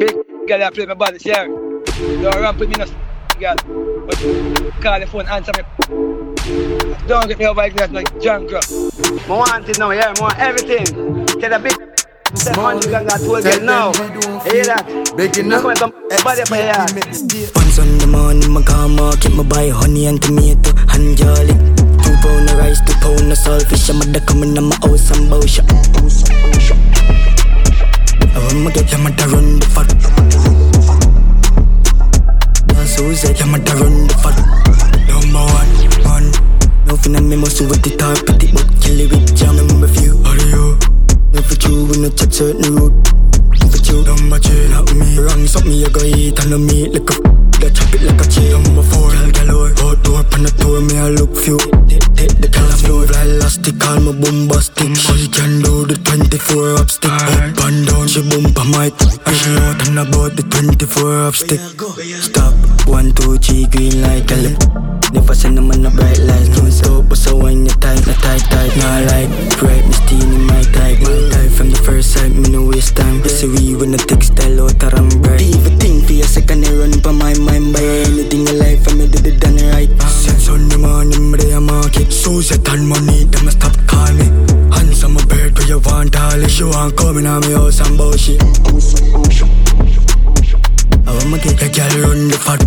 Big girl I play my body, share. Don't ramp with me no girl. But call the phone, answer me. Don't get me over like that like John Crow. I want it now, yeah, I want everything. Get a big Small gang got told girl now. Hear that? Begging up. Body for your on the morning, my car market, my buy honey and tomato and jolly. Two pound of rice, two pound of saltfish. I'm a coming on my house and bow shop. I'm a get, I'm a run the fat. That's who said, I'm a run the fat. Number one, one. Nothing on me must with the top, pretty but kill it with jam. Number few, you? Never you, we no touch certain road. Never you, number two, not me. Wrong, something you go eat and no meat like a. That chop it like a chain. Number four, gal galore. Outdoor, pan the tour, me I look few. Take the color floor, fly elastic, call me bombastic. She can do the 24 up stick. Up and down, she bump a mic. And she know nothing about the 24 up stick. Stop, one, two, three, green light, send them on the bright lights. Don't stop, when you tight, not tight, tight. Nah, like, right, me steam in my type. My type from the first sight, me no waste time. This we when the textile of I'm bright. Even think for a second, I run by my mind. Buy anything in life, I me did it done right. Since on the morning, me they a market. So set on money, them a stop call me. Hands on my bird, where you want all. You want coming on me house and bullshit. I want to get a girl run the fat.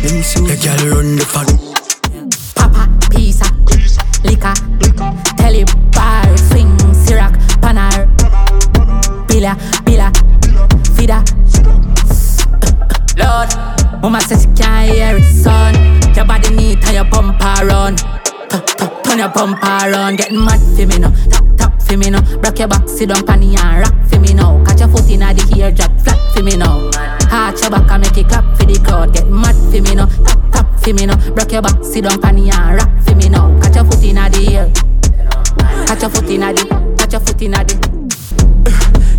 A girl run the fat. Papa, pizza, liquor, telly bar, swing, syrup, panar, pila, pila, fida. Lord, mama says she can't hear it, son. Your body need to your bumper run. Tu- tu- Turn your bumper run, getting mad for me now. Tap tap for me now. Rock your back, sit down, panny and rock for me now. Catch your foot in the ear, drop flat for me now. Arch your back and make it clap for the crowd. Get mad for me now. Tap tap for me now. Rock your back, sit down, panny and rock for me now. Catch your foot in the ear. Catch your foot in the, catch your foot in the.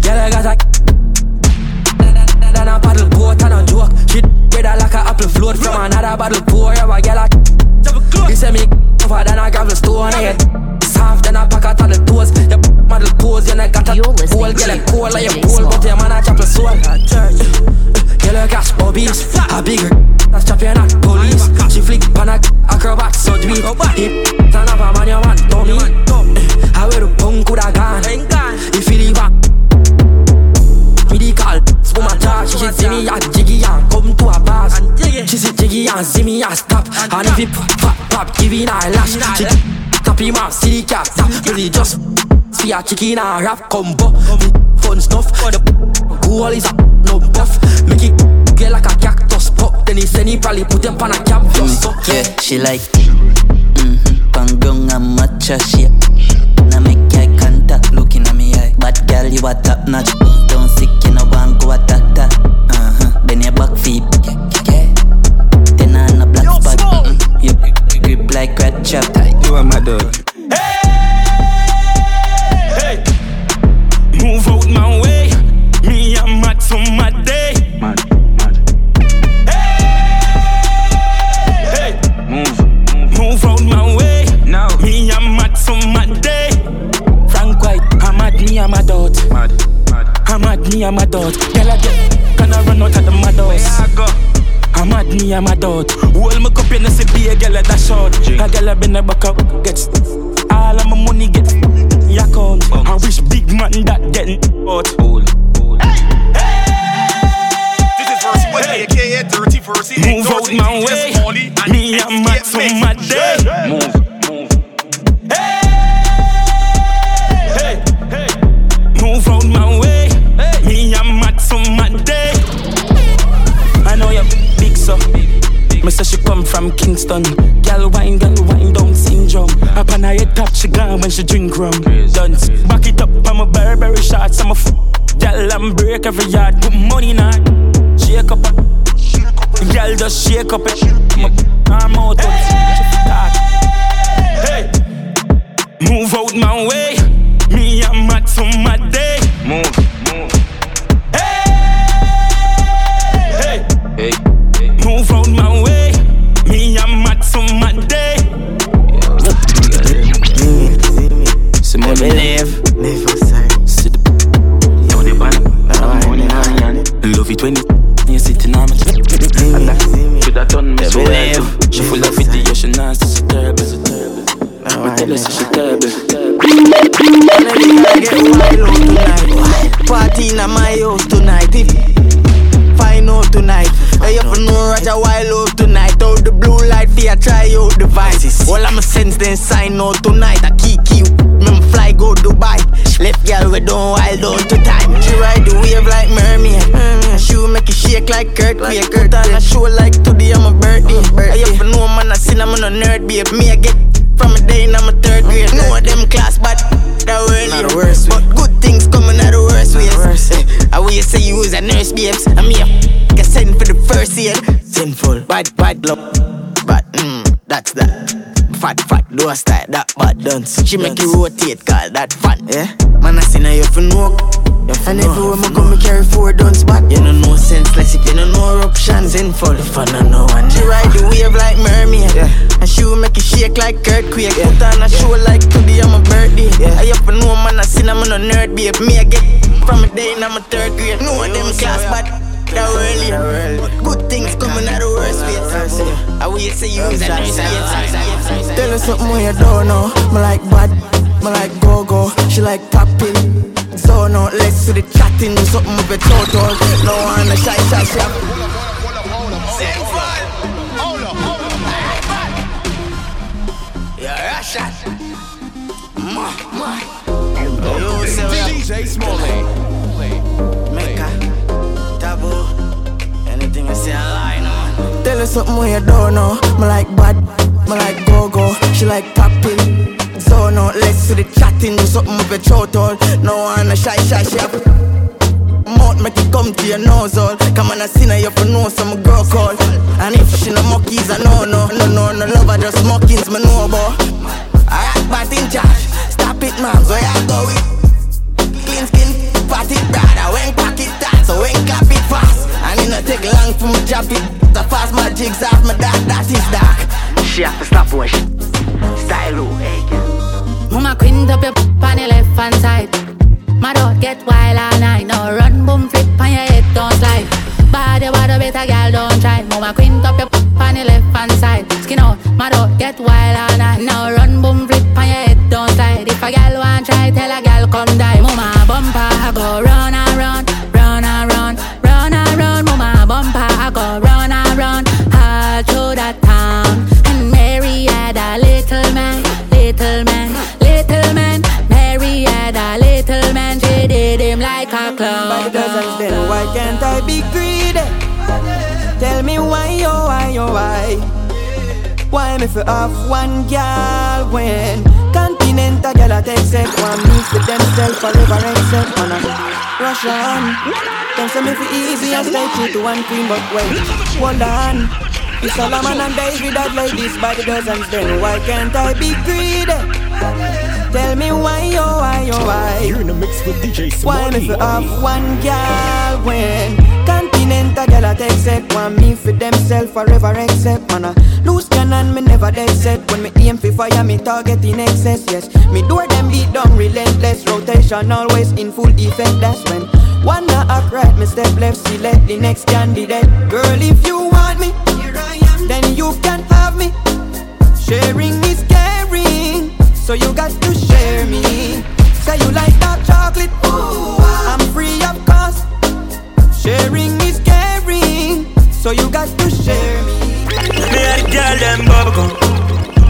Girl, I got a Than a paddle boat and a joke She with her like a apple float from another bottle pour Yeah, my girl, I You say me tougher than a gravel stone Yeah, soft than a packet on the toes You model pose, you know got a Cold, to a cold like a cold But your man a chapel soul. Girl, uh, uh, you gas bobbies A bigger that's champion at police. She flick pan a acrobat surgery Hip, turn up a man, you want dummy I wear the punk with a gun You feel it back Medical, spoon my jar She see me at jiggy and come to a bars. She see jiggy and see me and stop. And if it pop, pop, pop, giving her a lash. She out, see the cat Really just see a chicken and a rap combo. Fun stuff, the goal is a no buff. Make it get like a cactus pop. Then he send he probably put them on a cap just so Yeah, she like mm-hmm. Pangong and matcha shape Now make eye contact looking at me eye. Bad girl you a top notch Don't sick you no want go attack that uh-huh. Then your back feet grip like red chop You are my dog. Hey, hey, move out my way. Me, I'm mad for my day. Mad, mad. Hey, hey, Move. move out my way. Now. Me, I'm mad for my day. Frank White, I'm mad, me, I'm a dot. Mad, mad. I'm mad, me, I'm a dot. Girl, I get, gonna run out of the mad me, I'm a dot. Hold my cup in the city, a girl at that short. A girl I been a back up, gets all of my money get your account. I wish big man that getting out. Hold, hold. This is verse 1, aka 30 verse Move out my way. Me, I'm mad for my day. Move, come from Kingston. Gal wine, gal wine down syndrome. Up on her head top, she gone when she drink rum. Dance. Back it up, I'm a Burberry shots. I'm a f. Gal, I'm break every yard. Put money her. Shake up. Gal just shake up it. I'm out. Hey. Move out my way. Me, I'm mad for my day. Move, then sign out tonight. I kick you, me fly go Dubai. Left girl we don't wild out to time. She ride the wave like mermaid. She will make it shake like Kurt. earthquake. Put on a show like today I'm a birthday. I have know man I seen I'm on a nerd babe. Me I get from a day in I'm a third grade. Know them class but that early. the worst. But good things coming out the worst ways. I will say you was a nurse babes. I'm here. Get sent for the first year. Sinful. Bad, bad luck. Bad, mm, that's that. Fat, fat, do a style, that bad dance. She make you rotate, call that fun. Yeah? Man, I seen her, you for know. You fi And know, everywhere you me go, me carry four guns back. You know no senseless if you know no eruptions in full. If I don't know one. She ride the wave like mermaid. Yeah. And she will make it shake like earthquake. Put on a show like today I'm a birthday. Yeah. I up and know man, I seen I'm on a nerd babe. Me I get from a day in I'm a third grade. No them class, but that early. Good things coming out the worst ways. I will say you was a nurse. Tell her something when you don't know. Me like bad, me like go go. She like tapping. So no, let's to the chatting. Do something with your total. No one a shy shy shy. Yeah, Russian. Ma, ma. You say we have DJ Smalley. Anything I say, I lie, no. Tell her something when you don't know. Me like bad, me like go go. She like tapping. So no, let's to the chatting. Do something with your total. No one a shy shy shy. Mouth make it come to your nose all Come on, I seen her, you for know some girl call And if she no monkeys, I know no No, no, no love her, just mockings, me know about Alright, but in charge Stop it, man, so I go with Clean skin, party brother When pack it tight, so when clap it fast And it not take long for me drop it The fast my jigs off my dark, that is dark She have to stop watch. Style, oh, hey, girl. Mama quint up your on the left hand side. My dog get wild all night. Now run, boom, flip on your head, don't slide. Body, water, better girl, don't try. Mama quint up your on the left hand side. Skin out, my dog get wild all night. Now run, Why me fi off one girl when Continental girl I take set One. Me for themself forever except Man I rush on. Them say me fi easy and stay true to one queen But wait, hold on. It's Solomon and David that like this by the dozens Then why can't I be greedy? Tell me why, oh why, oh why? You're in the mix with DJ why me Smalley. fi off one girl when Continental girl I take set Want me for themself forever except Man I lose cannon me never dead set. When me aim fi fire me target in excess Yes, me door them beat down relentless. Rotation always in full effect. That's when one a act right me step left Select the next candidate. Girl if you want me Here I am. Then you can have me. Sharing is caring, so you got to share me. Say you like dark so you got to share me. Me had the girl them bubblegum.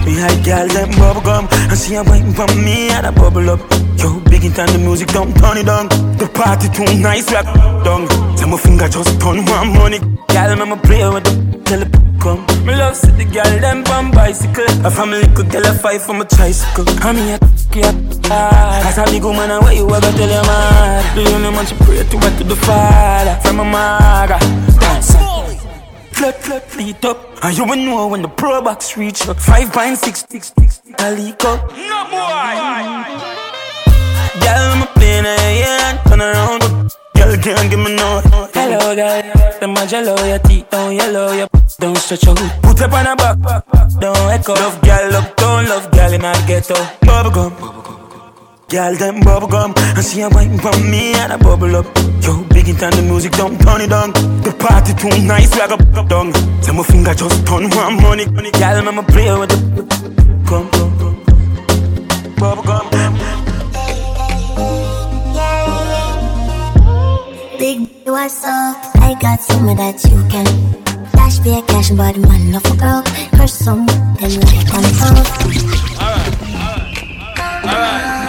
Me had the girl them bubblegum. And she a waiting for me and a bubble up. Yo, big in time the music don't turn it down. The party too nice like down. Tell my finger just turn one money. Girl, I'ma play with the the come. Me love see the girl them on bicycle. A family could tell a fight from a tricycle. I mean a yeah. As a big woman, what you ever tell your mother? The only man she pray to went to the father from a mother. Dance. Flip, flip, fleet up. And you will know when the pro box reach up. Five point six, six, six, a leak up. No boy. Girl, I'm playing a hand, turn around. Girl, can't give me no. Hello, girl. The my jello, your teeth don't yellow, your don't stretch out. Put up on a back, don't echo. Love girl, up down, love girl in a ghetto. Bubblegum. Girl, them bubblegum And she a wine from me and a bubble up Yo, big in time the music don't turn it down The party too nice like a up down Say my finger just turn one money Girl, I'ma play with the Come, come, come Bubblegum Big, what's up? I got some of that you can. Dash be a cash, but man, love for broke. Crush some, then like on top. Smalley,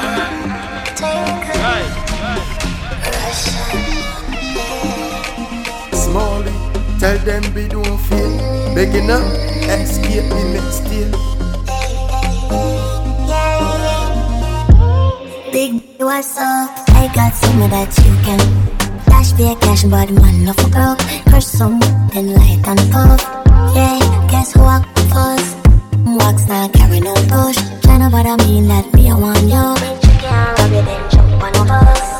tell them we don't feel. Begging up, escape the next day. Big what's up? I got some of that you can Dash be a cash but man no for broke Curse something light and puff Yeah, guess who walk first? Walks not carry no push Tryna bother me that me I want you rub it then jump on a bus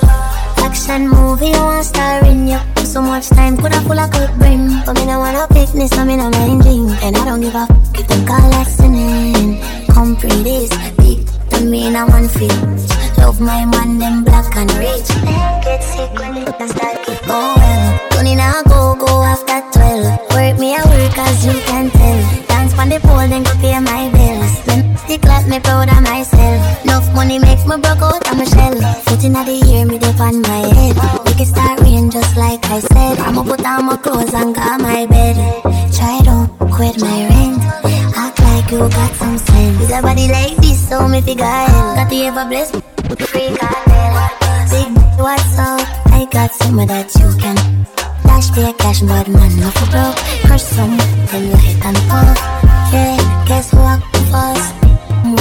Action movie want starring you So much time coulda full of good bring But me no wanna fitness so me no mind drink And I don't give a f if them call listening Come pretty big to me in a one feet Love my man, them black and rich. Get sick when it start keep going. Tony now go, go after 12. Work me a work as you can tell. Dance on the pole, then go pay my bills. Then me proud of myself. Enough money make me broke out of my shell. Foot in the year, me dip on my head. Make it start rain just like I said. I'ma put on my clothes and go my bed. Try don't quit my rent. Act like you got some sense. Is a body like this, so me figure hell. Got to ever bless Freak Big what's up? I got some of that you can Dash be cash but man no for broke Curse something light and puff Yeah, guess who walk first?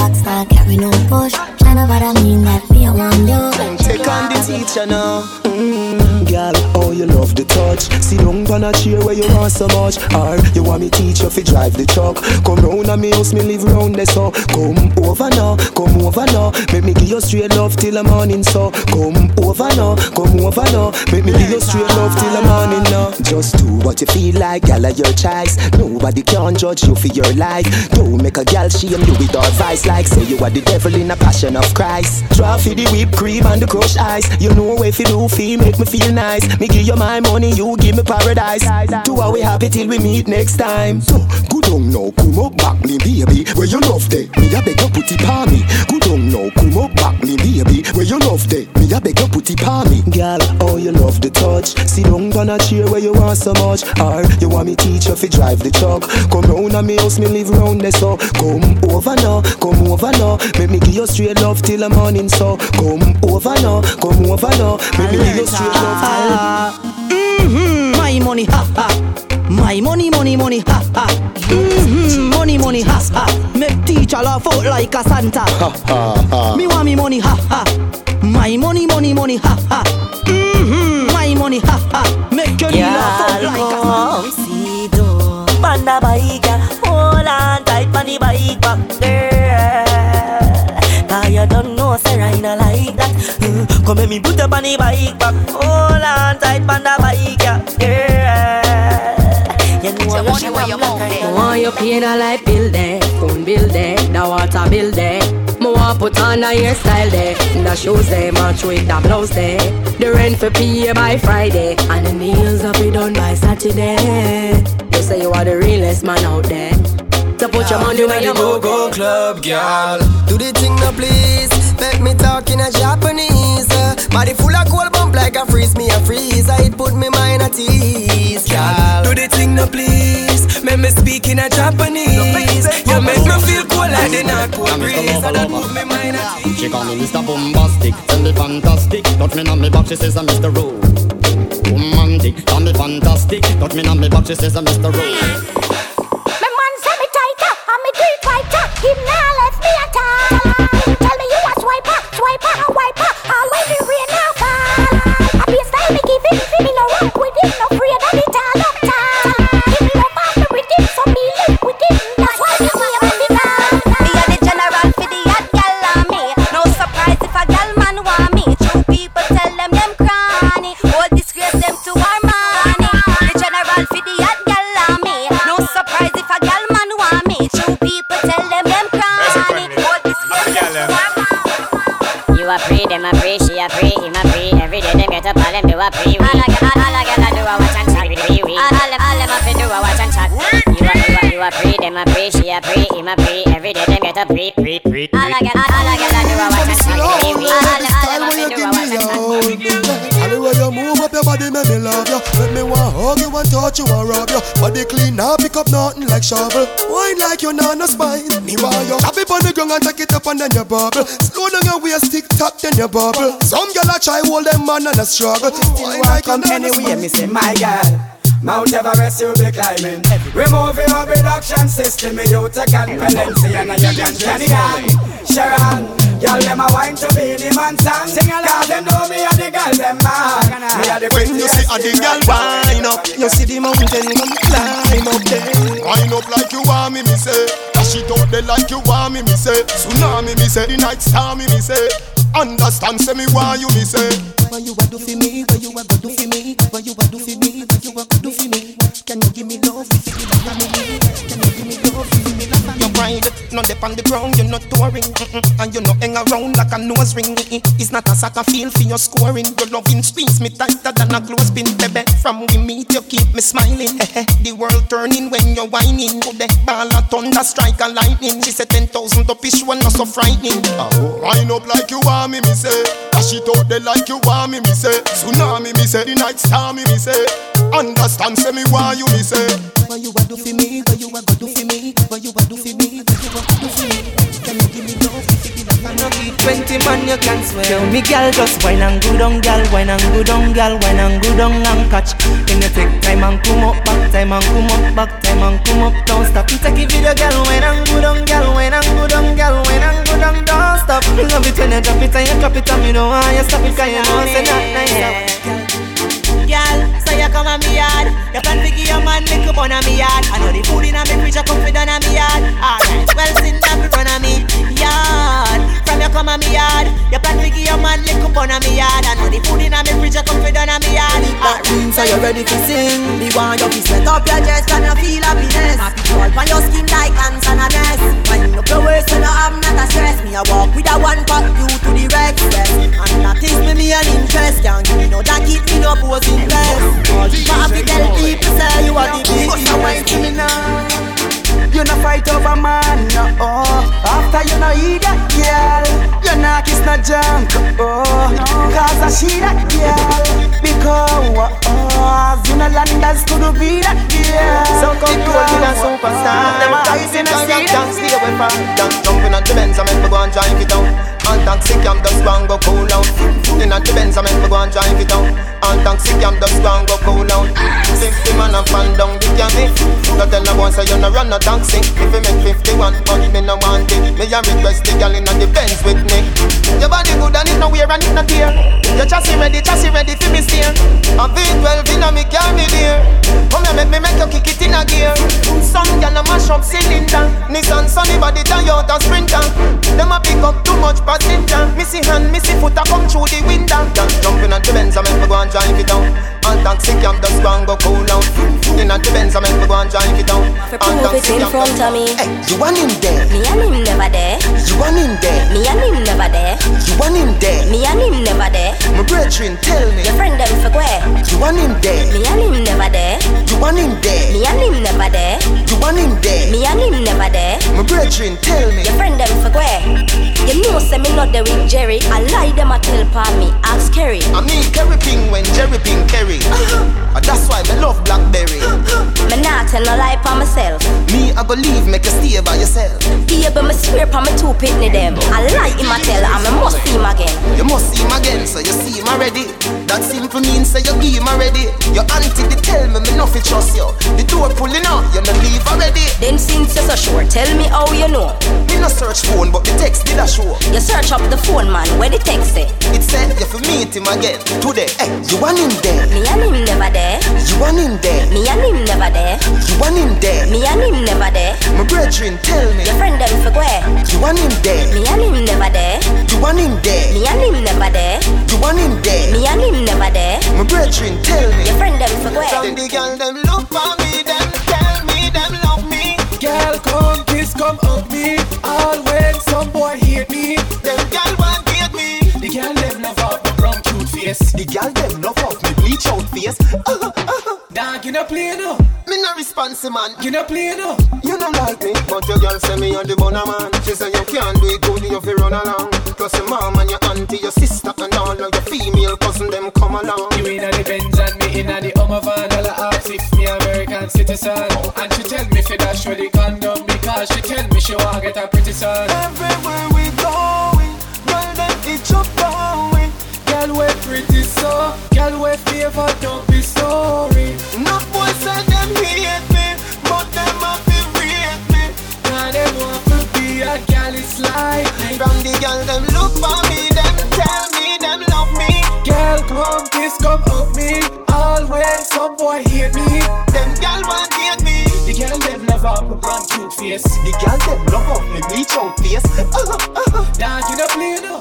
What's not carry no push Tryna bother me that me I want you Take on the teacher now. Mm, girl, oh you love the touch. Sit down on a chair where you want so much. Or you want me teach you fi drive the truck. Come round a me house, me live round there so. Come over now, come over now. Make me give you straight love till the morning so. Come over now, come over now. Make me give you straight love till the morning now. Just do what you feel like, of your choice. Nobody can judge you for your life. Don't make a girl shame you with advice like say you are the devil in a passion of Christ. Draw for the whipped cream and the crushed ice. You know if you do feel make me feel nice. Me give you my money, you give me paradise. Do are we happy till we meet next time. So good on now, come up back me baby. Where you love day, me a beg you put it on me. Good on now, come up back me baby. Where you love day, me a beg you put it on me. Girl, oh you love the touch. Sit down on a chair where you want so much. Or you want me teach you fi drive the truck. Come round a me house, me live round there so. Come over now, come over now. Make me give you straight love till the morning so. Come over now, come over now. Make me give you straight love till. Mm-hmm, my money, ha ha. My money, money, money, ha ha. Mm-hmm, money, money, ha ha. Make teacher laugh out like a Santa. Ha ha ha. Me want me money, ha ha. My money, money, money, ha ha. Mm-hmm, my money, ha ha. Make your knee laugh out like a Come see though Panda bike. Hold on tight on the bike back girl me put up on the bike back Hold on tight on the bike yeah. girl You know you should have black eye Want you paying a light bill there, phone bill there, the water bill there. Me want put on a hairstyle there, the shoes there match with the blouse there. The rent for pay by Friday, and the nails up be done by Saturday. You say you are the realest man out there. So put your money where your Go go club, girl. Do the thing now, please. Make me talk in a Japanese. Uh, body full of cold bump like a freeze me a freeze. It put me mind at ease, girl. Do the thing no please. Make me speak in a Japanese. You make me feel cool like the North Pole breeze. And that put me mind at ease. She call me Mr. Bombastic, tell me fantastic. Touch me on me back, she says I'm Mr. Rowe. Romantic, call me fantastic. Touch me on me back, she says I'm Mr. Rowe. All them do a free. All I get, all get, I do a watch and chat with free. we. All them, all them a free do a watch and chat. You a, you a, you a free, them a free, she a free, him a free. Every day them get up, free, free, free. All I get, all get, I do a watch make me love you Make me want hug you want touch you or rub you. Body clean, now pick up nothing like shovel. Wine like you no spine. Me want you. Tap it on the ground and take it up and then you bubble. Slow down your waist, tick tock, then you bubble. Some girl a try hold them man and a struggle. Still want come anyway, me say my girl. Mount Everest you be climbing Remove your reduction system you take and Valenciana You can Sharon Girl them a wine to be the man song. Cause them know me and the girl them man Me a the When you see a the girl wine up You see the mountain come climb up there Wine up like you want me me say. Dash it out there like you want me me say. Tsunami me say. The night star me me say. Understand say me why you me say. What you a do for me? What you a go do for me? What you a do for me? What you a go do for me? Can you give me love? If you give me? Can you give me love if you give me love family? You ride not dip on the ground, you're not touring mm-mm. And you're not hang around like a nose ring mm-mm. It's not a soccer field for your scoring Your loving squeeze me tighter than a clothespin, baby From we meet you keep me smiling eh, eh. The world turning when you're whining Oh, the ball a thunder strike a lightning She said 10,000 up each one not so frightening oh. Wind up like you want me, me say Dash it out there like you want me, me say Tsunami, me say The night star, me, me say Understand, say me why you, me say What you a do for me? What you a go do for me? What you a do for me? What you a go do for me? Can you give me love if you I know 20 man you can swear Tell me girl just wine and go down girl Wine and go down girl Wine and go down and catch. Then you take time and come up Back time and come up Back time and come up. Don't stop. You take a video girl Wine and go down girl Wine and go down girl Wine and go down. Don't stop. Love it when you drop it and you drop it And me know why you stop it Cause you know say not nice Girl, so you come on me yard. You plan to give your man lick up on me yard. I know the food in a me fridge you come fit on me yard. Alright, well sin up run on me yard. From you come on me yard. You plan to give your man lick up on me yard. I know the food in a me fridge you come fit on me yard That ring so you ready to sing. Me want you to sweat up your chest and you feel happiness. Crawl on your skin like ants and a nest. Wind up your waist so you have not a stress. Me a walk with a one pack you to the stress And that is me me an interest. Can't give me no that keep me no posing less Happy tell people say you are the You wine to me now you no fight over man, no oh. After you no eat that girl, you no kiss no junk, oh. Cause I see that girl, because oh, oh. you no landers could be that girl. So come to a killer oh, oh. superstar Them eyes in a Dance, sea. dance, stay away from Dance, jumping at the Benz, I make me go and drive it down And taxi cam just go and go cool out. In at the Benz, I make me go and drive it down And taxi cam just go and go cool out. Fifty man and fan down the cammy Don't tell no one say you no run no taxi If you make fifty-one, but me no want it. Me a request the girl in the Benz with me. Your body good and it no wear and it no tear. Your chassis ready, chassis ready for me steer. A V12 in a me car me dear. Come here make me make you kick it in a gear. Some girl a mash up cylinder. Nissan Sunny body Toyota Sprinter. Them a pick up too much Missy hand, missy foot a come through the window. Girl jumping at the Benz, I make me go and drive it down And taxi cam just go and go cool out In the Benz, I make me go and drive it down And taxi cam front of me. Hey, you want him there? Me and him never there. You want him there? Me and him never there. You want him there? Me and him never there. My brethren, tell me Your friend them for where? You want him there? Me and him never there. You want him there? Me and him never there. You want him there? Me and him never there. My brethren, tell me Your friend them for where? You know say me not there with Jerry. I lie them a tell pa me. Ask Kerry. I mean Kerry Ping when Jerry Ping Kerry And uh, that's why me love Blackberry Me not tell no lie pa myself. Me I go leave make you stay by yourself Yeah, but me swear pa me two pitney them. I lie him a tell and me must see him again. You must see him again so you see him already That simple means say you give him already Your auntie they tell me me nothing trust you The door pulling up you no leave already Then since you're so sure, tell me how you know. Me no search phone but the text did a show You search up the phone man, where the text say? It said you fi meet him again today Hey, you want him there? Me and him never there. You want him there? Me and him never there. You want him there? Me and him never there. My brethren tell me Your friend them for where? You want him there? Me and him never there. You want him there? Me and him never there. You want him there? Me and him never there. My brethren tell me Your friend them for where? Some the girl them look for me them tell me them love me Girl, come kiss, come hug me. All face. The girl them love off me bleach out face uh, uh, Dog, you no play no. Me no responsive man You no play no. You don't like me, but your girl say me on the bonner man. She say you can't do it good, you fi run along. Plus your mom and your auntie, your sister and all of your female cousin them come along. You inna the Benz and me inna the Hummer van. All I ask if me American citizen. And she tell me fi dash with the condom because she tell me she wanna get a pretty son. Everywhere favor don't be sorry. No boys say them hate me, but them have to rate me. Now they want to be a girl it's like. From the girl them look for me, them tell me them love me. Girl come kiss, come hug me. Always some boy hate me. Them girl want date me. The girl them love up a brand cute face. The girl them love up me bleach out face. Uh-huh, uh-huh. Dance you the play no,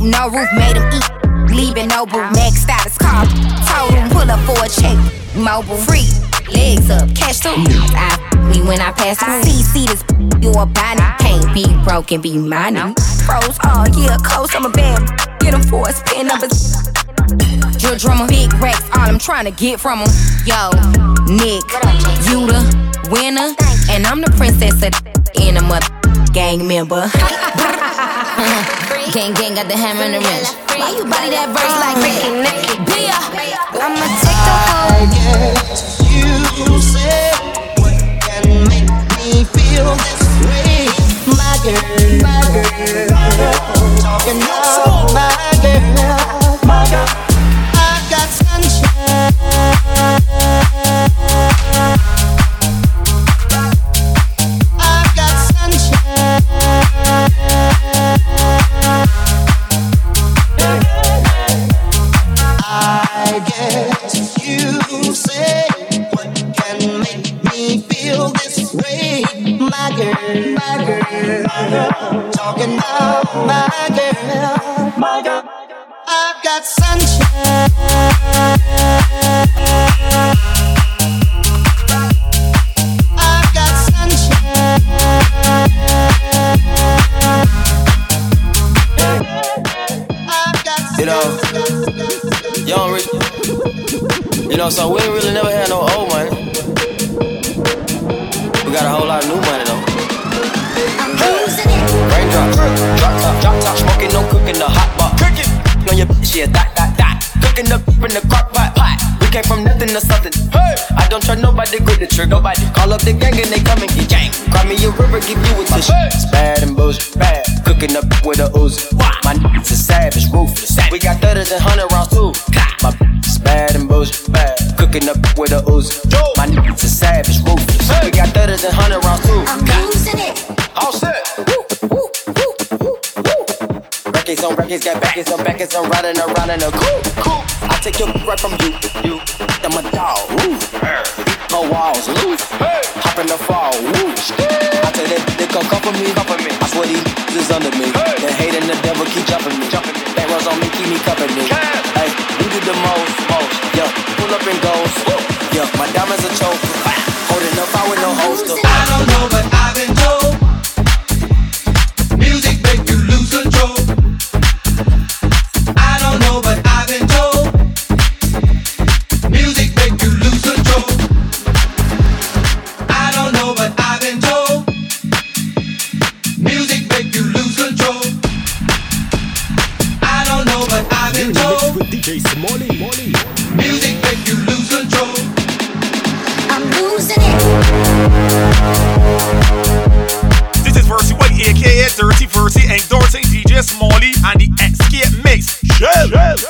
No roof, made him eat. Leaving no boo, next status call. Told him pull up for a check. Mobile free, legs up, cash too. I me when I pass through. See, see this, you a body. Can't be broken, be mine. Pros, oh yeah, coast, I'm a bad. Get him for a spin numbers. Drill drummer, big racks, all I'm trying to get from him. Yo, Nick, you the winner, and I'm the princess of in a mother gang member. gang, gang got the hammer and the wrench. Why you body that verse uh, like that? Bia, I'ma take the guess you say what can make me feel this way. My girl, my girl, talking about my girl, my girl. Talking about my girl, my girl. I've got sunshine. Nobody, grip the trigger. Nobody call up the gang and they come and get gang. Cry me a river, give you a tissue. It's bad and boujee, bad. Cooking up with a Uzi. My niggas is savage, ruthless. We got thudders and hundred rounds too. My is bad and boujee, bad. Cooking up with a Uzi. My niggas is savage, ruthless. We got thudders and hundred rounds too. I'm losing it. All set. Records on records, got backers on backers, I'm riding around in a coupe. I take your right from you, you. Walls loose, hop in the fall, woo. I tell that they come for me, come for me. I swear these is under me. The hate and the devil keep jumping me, jumping me. Runs on me, keep me company. Hey, you do the most, most. Yeah, pull up and goes. Yeah, my diamonds are choke. The die ex-keer mix. Shit.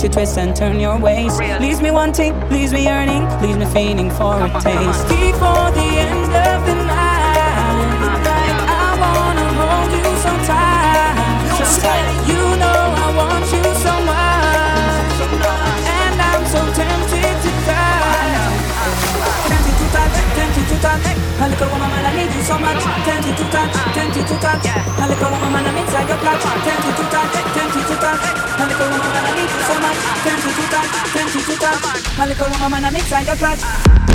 to twist and turn your ways. Leaves me wanting, leaves me yearning, leaves me feigning for a taste. Before the end of the so much, tempted to touch, tempted to touch. Dale con la mamá na mesa, yo clutch, tempted to touch, tempted to touch. Dale con la mamá na mesa, so much, tempted to touch, tempted to touch. Dale con la mamá na mesa, yo clutch.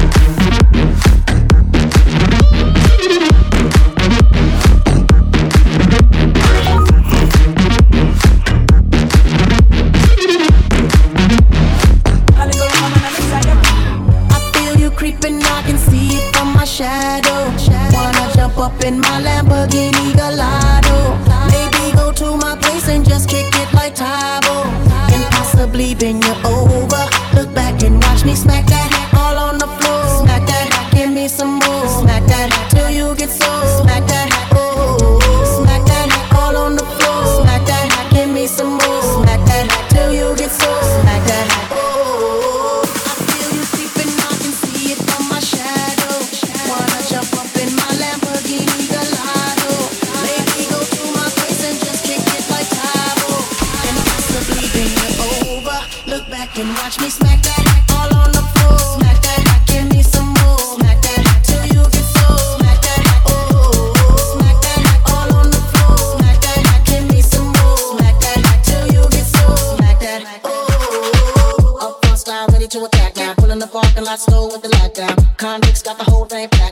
Look back and watch me smack that all on the floor. Smack that, give me some more. Smack that till you get so. Smack that, oh. Smack that all on the floor. Smack that, give me some more. Smack that till you get so. Smack that, oh. Up on style, ready To attack now, pulling the parking lot slow with the light down. Convicts got the whole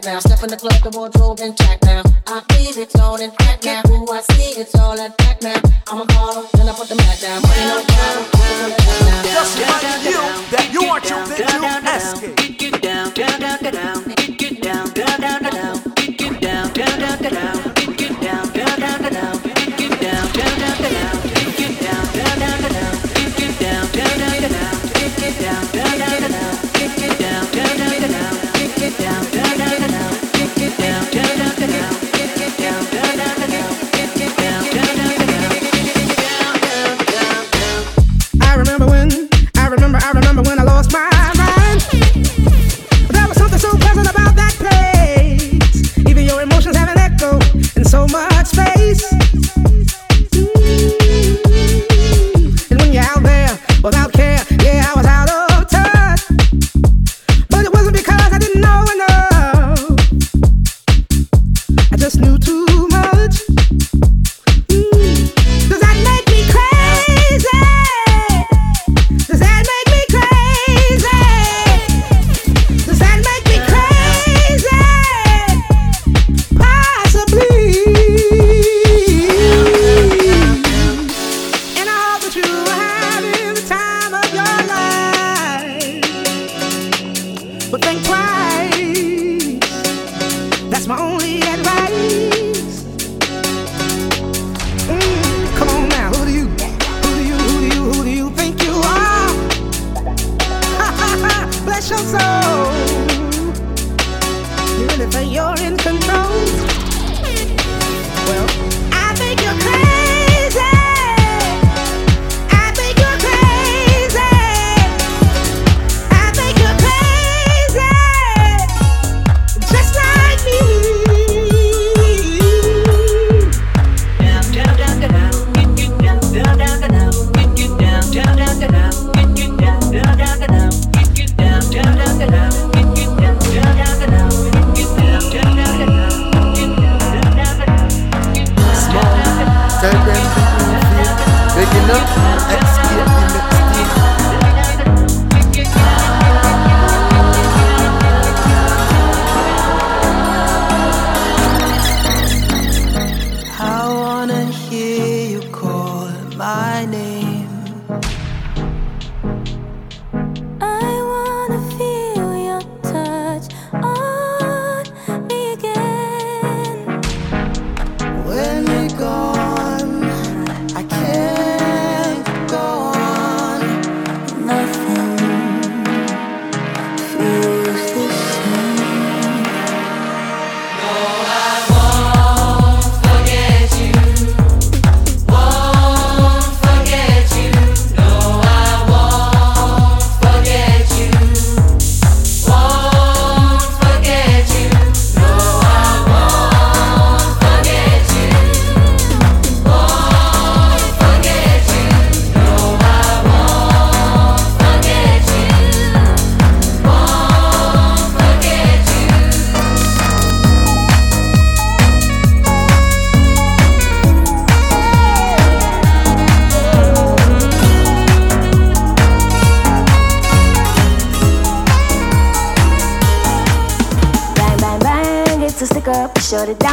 now. Step in the club, the wardrobe intact now. I feel it all intact now. Who I see, it's all intact now. I'ma baller, then I put the mat down. Money no problem, now. Just like you.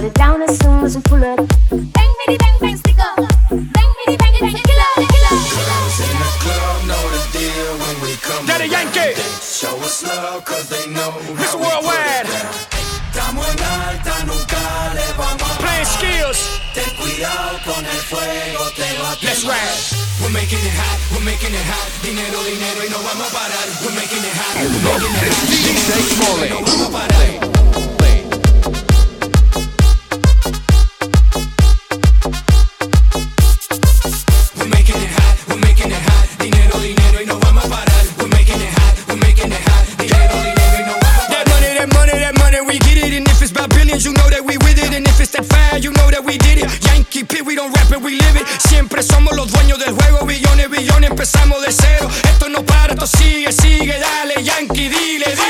Put it down as soon as pull it. Bang, bitty, bang, bang. Bang, bitty, bang, bang, killer, killer. Girls in the club know the deal when we come. Daddy Yankee. Show us love, cause they know. Mr. Worldwide. Estamos en alta, nunca le vamos a Playing skills. Ten cuidado con el fuego, te va a Let's rap. We're making it hot, we're making it hot. Dinero, dinero, y no vamos a parar. We're making it hot, we're making it hot. DJ No vamos a parar. And if it's that fire, you know that we did it. Yankee P, we don't rap it, we live it. Siempre somos los dueños del juego. Billones, billones, empezamos de cero. Esto no para, esto sigue, sigue. Dale, Yankee, dile, dile.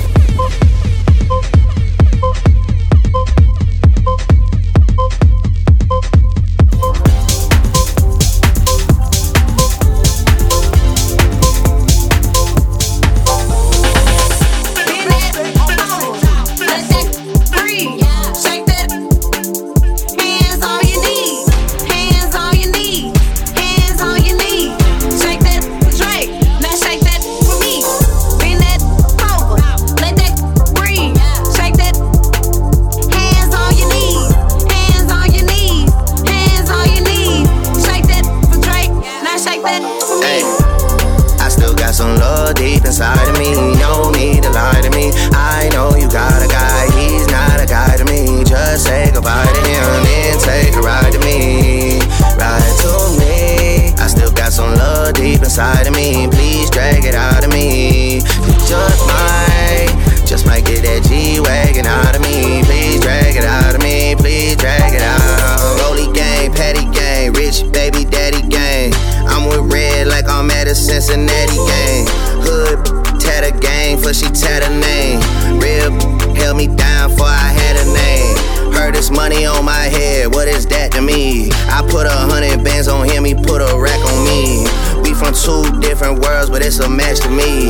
He gon' hit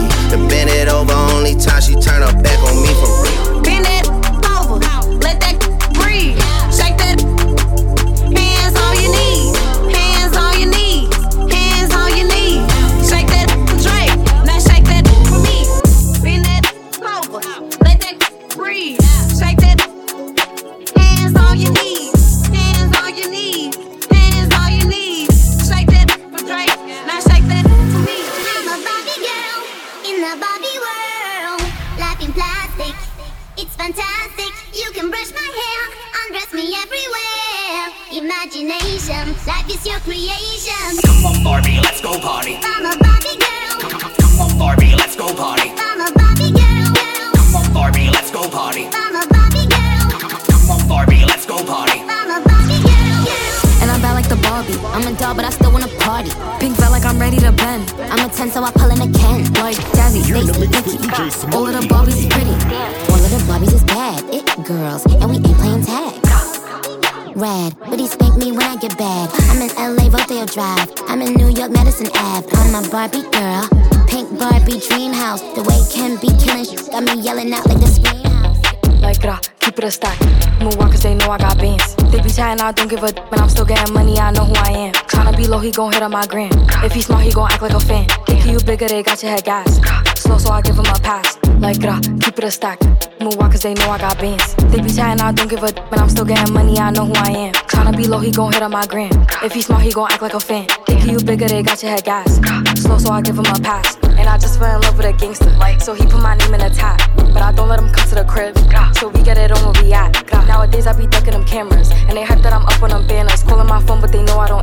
my gram. If he smart, he gon' act like a fan. Think you bigger, they got your head gas. Slow, so I give him a pass. Like, grah, keep it a stack. Move on, cause they know I got bands. They be chatting, I don't give a but I'm still getting money, I know who I am. Tryna be low, he gon' hit on my gram. If he smart, he gon' act like a fan. Think you bigger, they got your head gas. Slow, so I give him a pass. And I just fell in love with a gangster. Like, so he put my name in the top. But I don't let him come to the crib. So we get it on where we at. Nowadays I be ducking them cameras. And they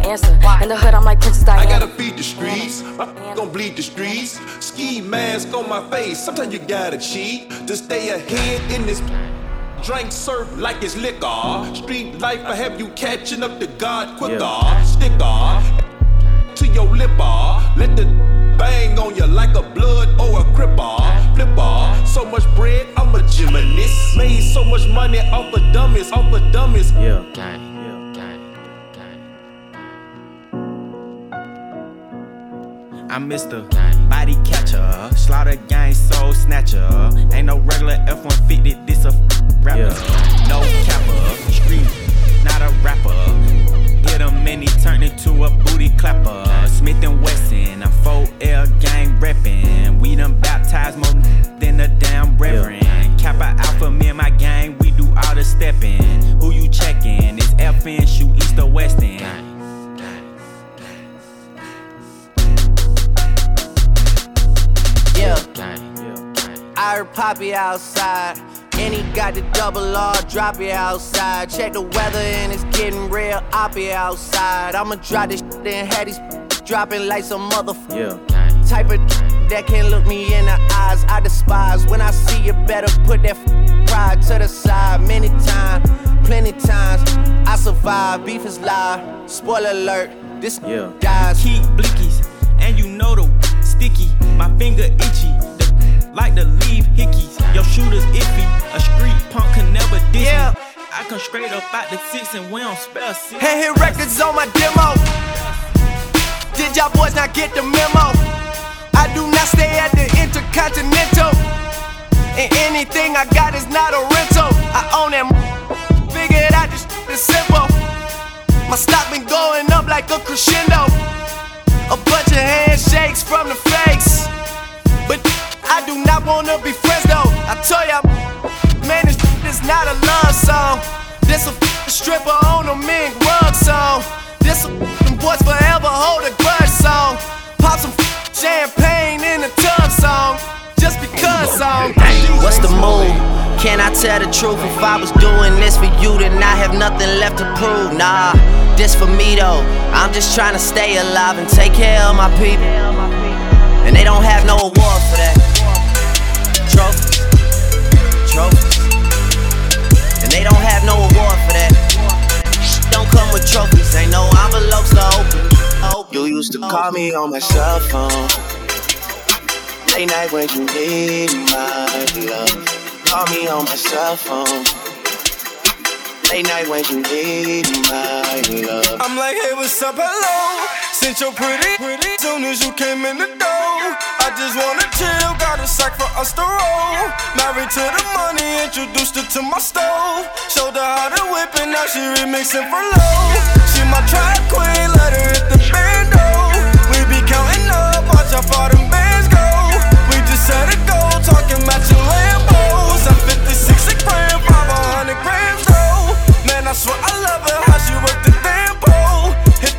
answer. In the hood, I'm like Princess Diana. I gotta feed the streets. I'm gon' bleed the streets. Ski mask on my face. Sometimes you gotta cheat to stay ahead in this. Drink surf like it's liquor. Street life, I have you catching up to God quicker. Yeah. Sticker to your lipper. Uh, let the bang on you like a blood or a cripper. Flipper, uh, so much bread, I'm a gymnast. Made so much money off the dummies, off the dummies. Yeah. I'm Mr. Body Catcher, Slaughter Gang Soul Snatcher. Ain't no regular F-150, this a rapper. Yeah. No capper, street, not a rapper hit him and he turned into a booty clapper. Smith and Wesson, I'm 4L gang reppin'. We done baptized more than a damn reverend. Kappa Alpha, me and my gang, we do all the steppin'. Who you checkin'? It's FN, shoot east or west Yeah. I heard Poppy outside. And he got the double R, drop it outside. Check the weather and it's getting real, I'll be outside. I'ma drop this shit and have these dropping like some motherfucker. Yeah. Type of that can't look me in the eyes. I despise when I see you better put that pride to the side. Many times, plenty times, I survive. Beef is live. Spoiler alert, this Yeah. dies. Keep blickies, and you know the sticky. My finger itchy, the, like to leave hickeys. Your shooter's iffy. A street punk can never diss Yeah. me. I come straight up out the six and we don't spell six. Hand hit records on my demo. Did y'all boys not get the memo? I do not stay at the Intercontinental. And anything I got is not a rental. I own that. Figured out this is simple. My stock been going up like a crescendo. A bunch of handshakes from the fakes. But I do not wanna be friends though. I tell ya, man, this is not a love song. This a stripper on a mink rug song. This a boys forever hold a grudge song. Pop some champagne in a tub song. Just because song. What's the move? Can I tell the truth? If I was doing this for you, then I have nothing left to prove. Nah, this for me though. I'm just trying to stay alive and take care of my people. And they don't have no award for that. Trophies, trophies. And they don't have no award for that. Don't come with trophies, ain't no envelopes to open. You used to call me on my cell phone. Late night when you need my love. Call me on my cell phone. Late night when you need my love. I'm like, hey, what's up, hello? Since you're pretty, pretty, soon as you came in the door. I just wanna chill, got a sack for us to roll. Married to the money, introduced her to my stove. Showed her how to whip it, now she remixing for low. She my track queen, let her hit the bando. We be counting up, watch how far them bands go. We just set a goal, talking matching Lambos. I'm 56 a gram, 500 grams though. Man, I swear I love her, how she work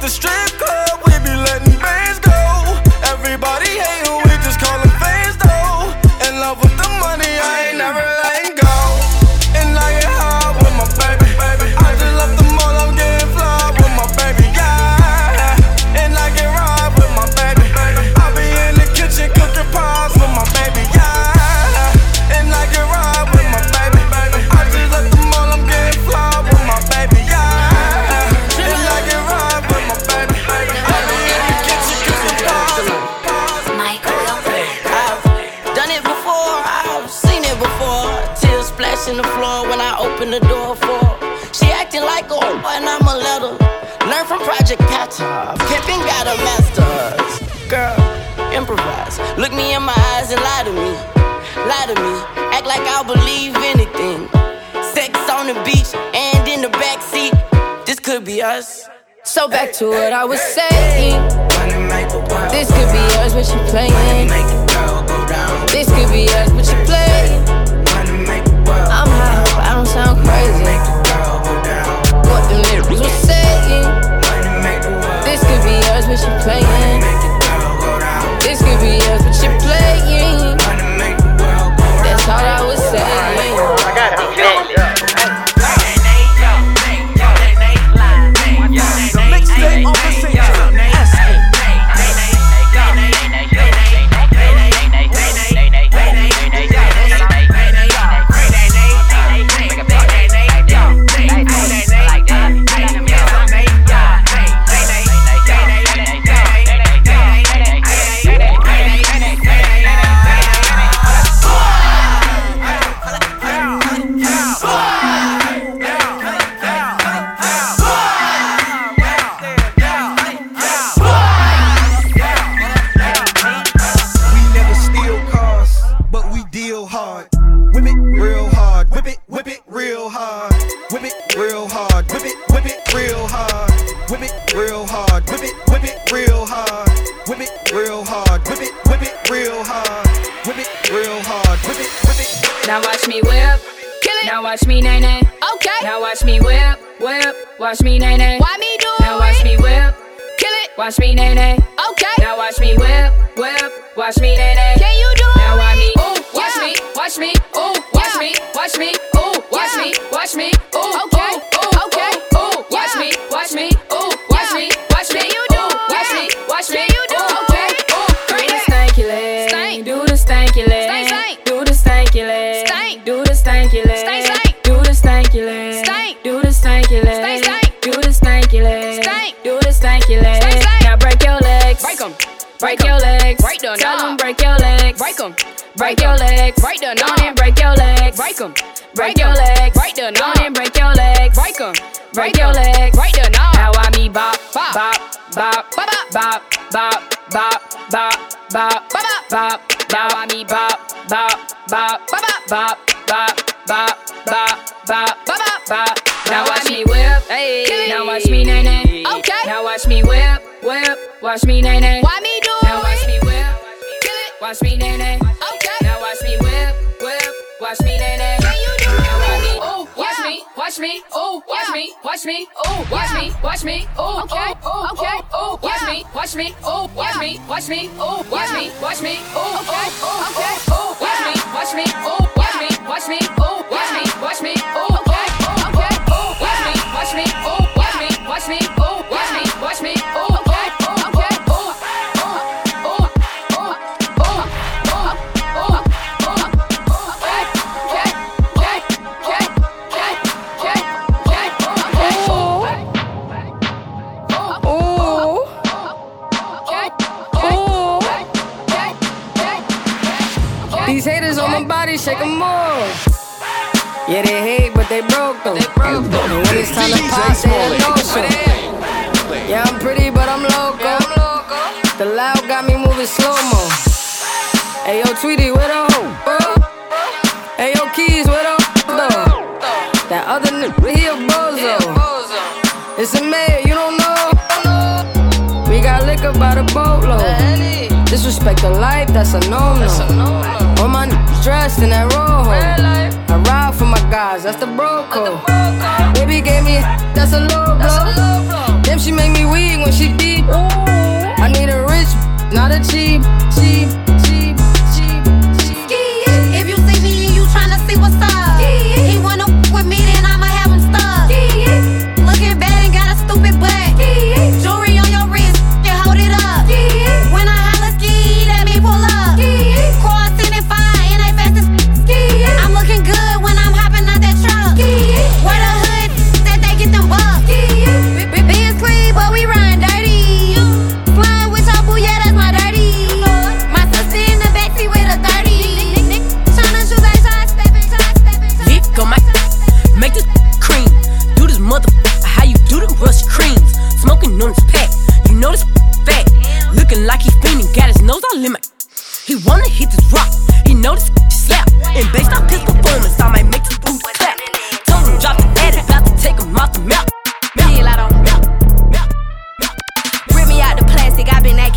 strip club, we be letting bands go. Everybody hating, we just call them fans though. In love with the money, I ain't never letting So back to what I was saying. This could be us, but you playing. This could be us, but you playing. I'm high, but I don't sound crazy. What the lyrics was saying. This could be us, but you playing. Whip it real hard, whip it, whip it real hard. Whip it real hard, whip it, whip it real hard. Whip it real hard, whip it, whip it real hard. Whip it real hard, whip it, whip it. Now watch me whip. Kill it. Now watch me nay nay. Okay. Now watch me whip, whip. Watch me nay nay. Why me do it Now watch me whip. Kill it. Watch me nay nay. Okay. Now watch me whip, whip. Watch me nay nay. Can you do it? Now watch me, ooh, watch me, watch me, ooh, watch me, watch me, break your legs. Break the Tell them break your legs. Break them. Break your legs. Break the knob and break your legs. Break them. Break your legs. Break the knob and break your legs. Break them. Break your legs. Break the knob. Now I me bop bop bop bop bop bop bop bop bop bop bop bop. Now I me bop bop bop bop bop bop bop bop bop bop bop. Now watch me whip. Hey. Now watch me nay nay. Okay. Now watch me whip whip. Watch me nay nay. Why me Watch me nay nay. Okay. Now watch me whip whip. Watch me nay nay. Can you do now watch me. Oh, watch me. Watch me. Oh, watch me. Watch me. Oh, watch me. Watch me. Oh, okay. Oh, okay. Oh, watch me. Watch me. Oh, watch me. Watch me. Oh, watch me. Watch me. Oh, okay. Oh, okay. Oh, watch me. Watch me. Oh, that's the bro code. Baby gave me, that's a low blow. Damn, she make me weak when she deep. I need a rich, not a cheap, cheap,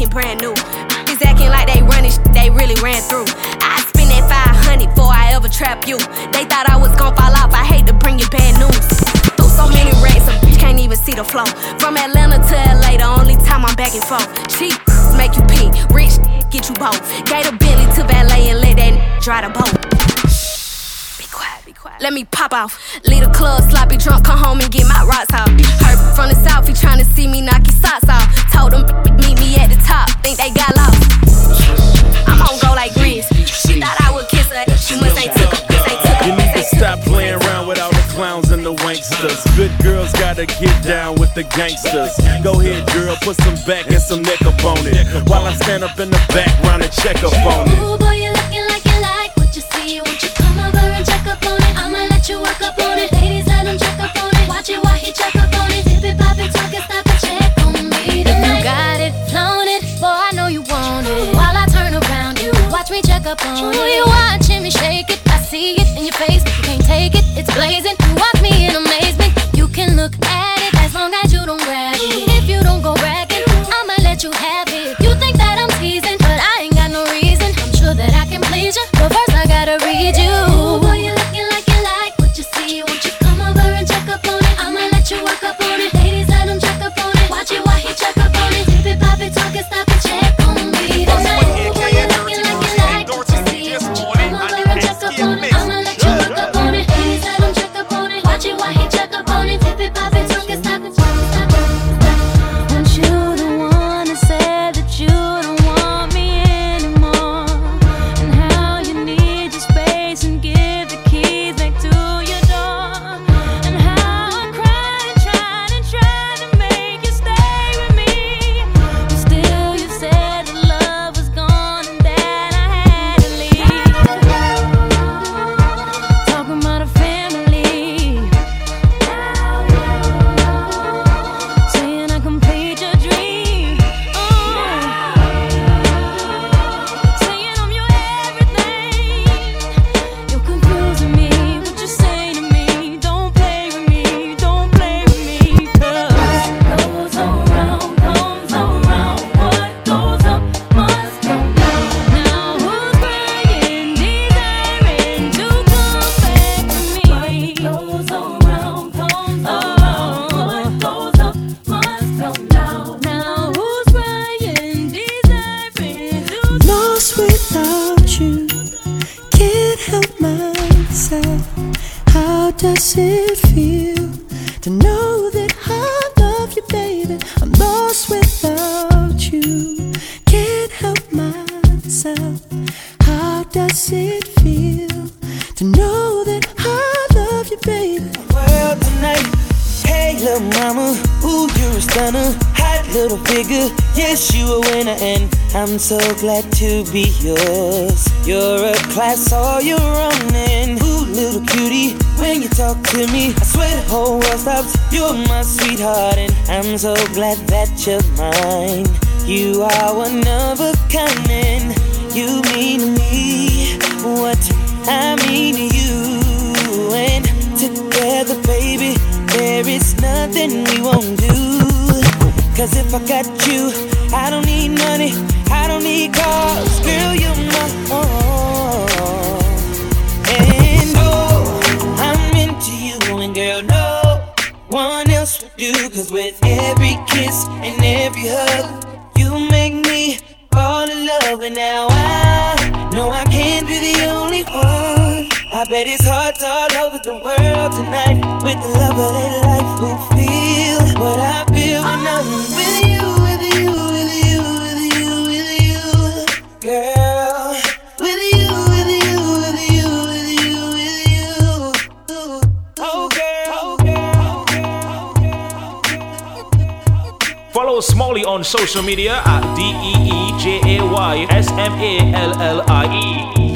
acting brand new. Bitches acting like they running sh- they really ran through. I spend that 500 before I ever trap you. They thought I was gonna fall off, I hate to bring you bad news. Through so many racks, a bitch can't even see the flow. From Atlanta to LA, the only time I'm back and forth. Cheap make you pee, rich get you both. Gave a Bentley to valet and let that dry the boat. Let me pop off. Leave the club, sloppy drunk, come home and get my rocks off. Heard from the south, he tryna see me knock his socks off. Told him, meet me at the top, think they got lost. I'm on go like Grizz. She thought I would kiss her, she must ain't took her, must ain't took her. You need to stop playing around with all the clowns and the wanksters. Good girls gotta get down with the gangsters. Go ahead, girl, put some back and some neck up on it. While I stand up in the background and check up on it. Ooh, boy, it? You work up on it. Ladies, let him check up on it. Watch it while he check up on it. Dip it, pop it, talk it, stop it, check on me. If you got it, flown it, boy, I know you want it. While I turn around, you watch me check up on it. You you. Cause with every kiss and every hug, you make me fall in love. And now I know I can't be the only one. I bet it's hearts all over the world tonight. With the love of their life, who feel what I feel when I'm with Smallie on social media at D E E J A Y S M A L L I E.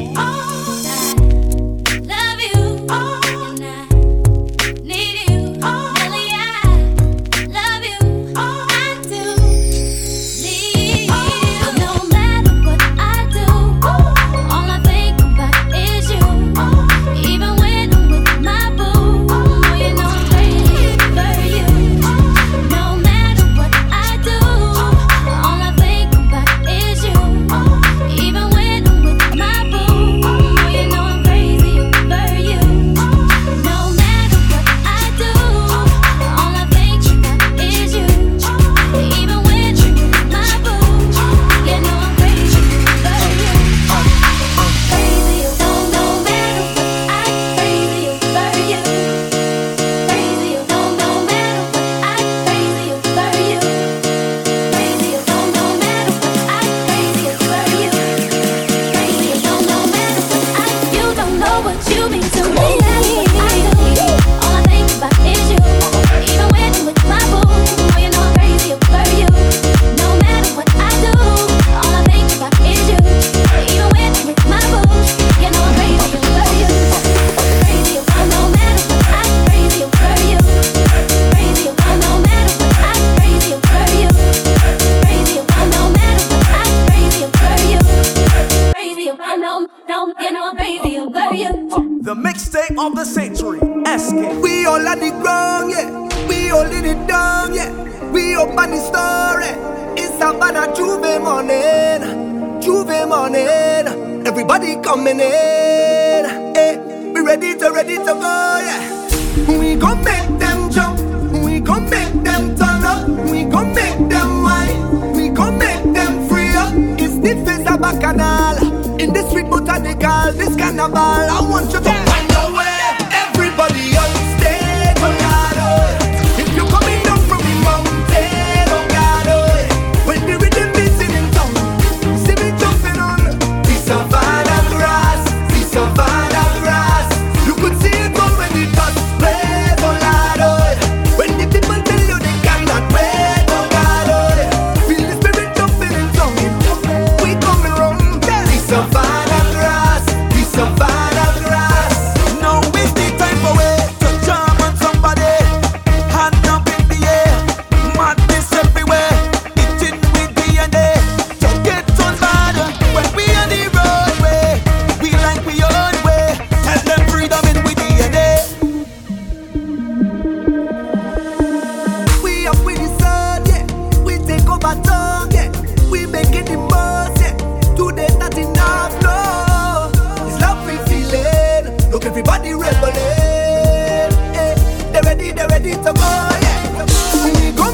ready, they ready to go.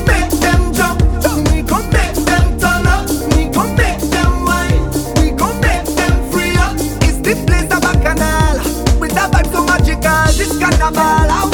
Make them jump. We make them turn up. We make them. We make them free up. It's place of bacchanal with so magical. This carnival.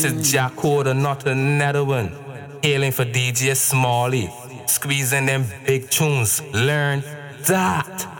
This is Jackoda, not another one. Hailing for DJ Smallie. Squeezing them big tunes. Learn that.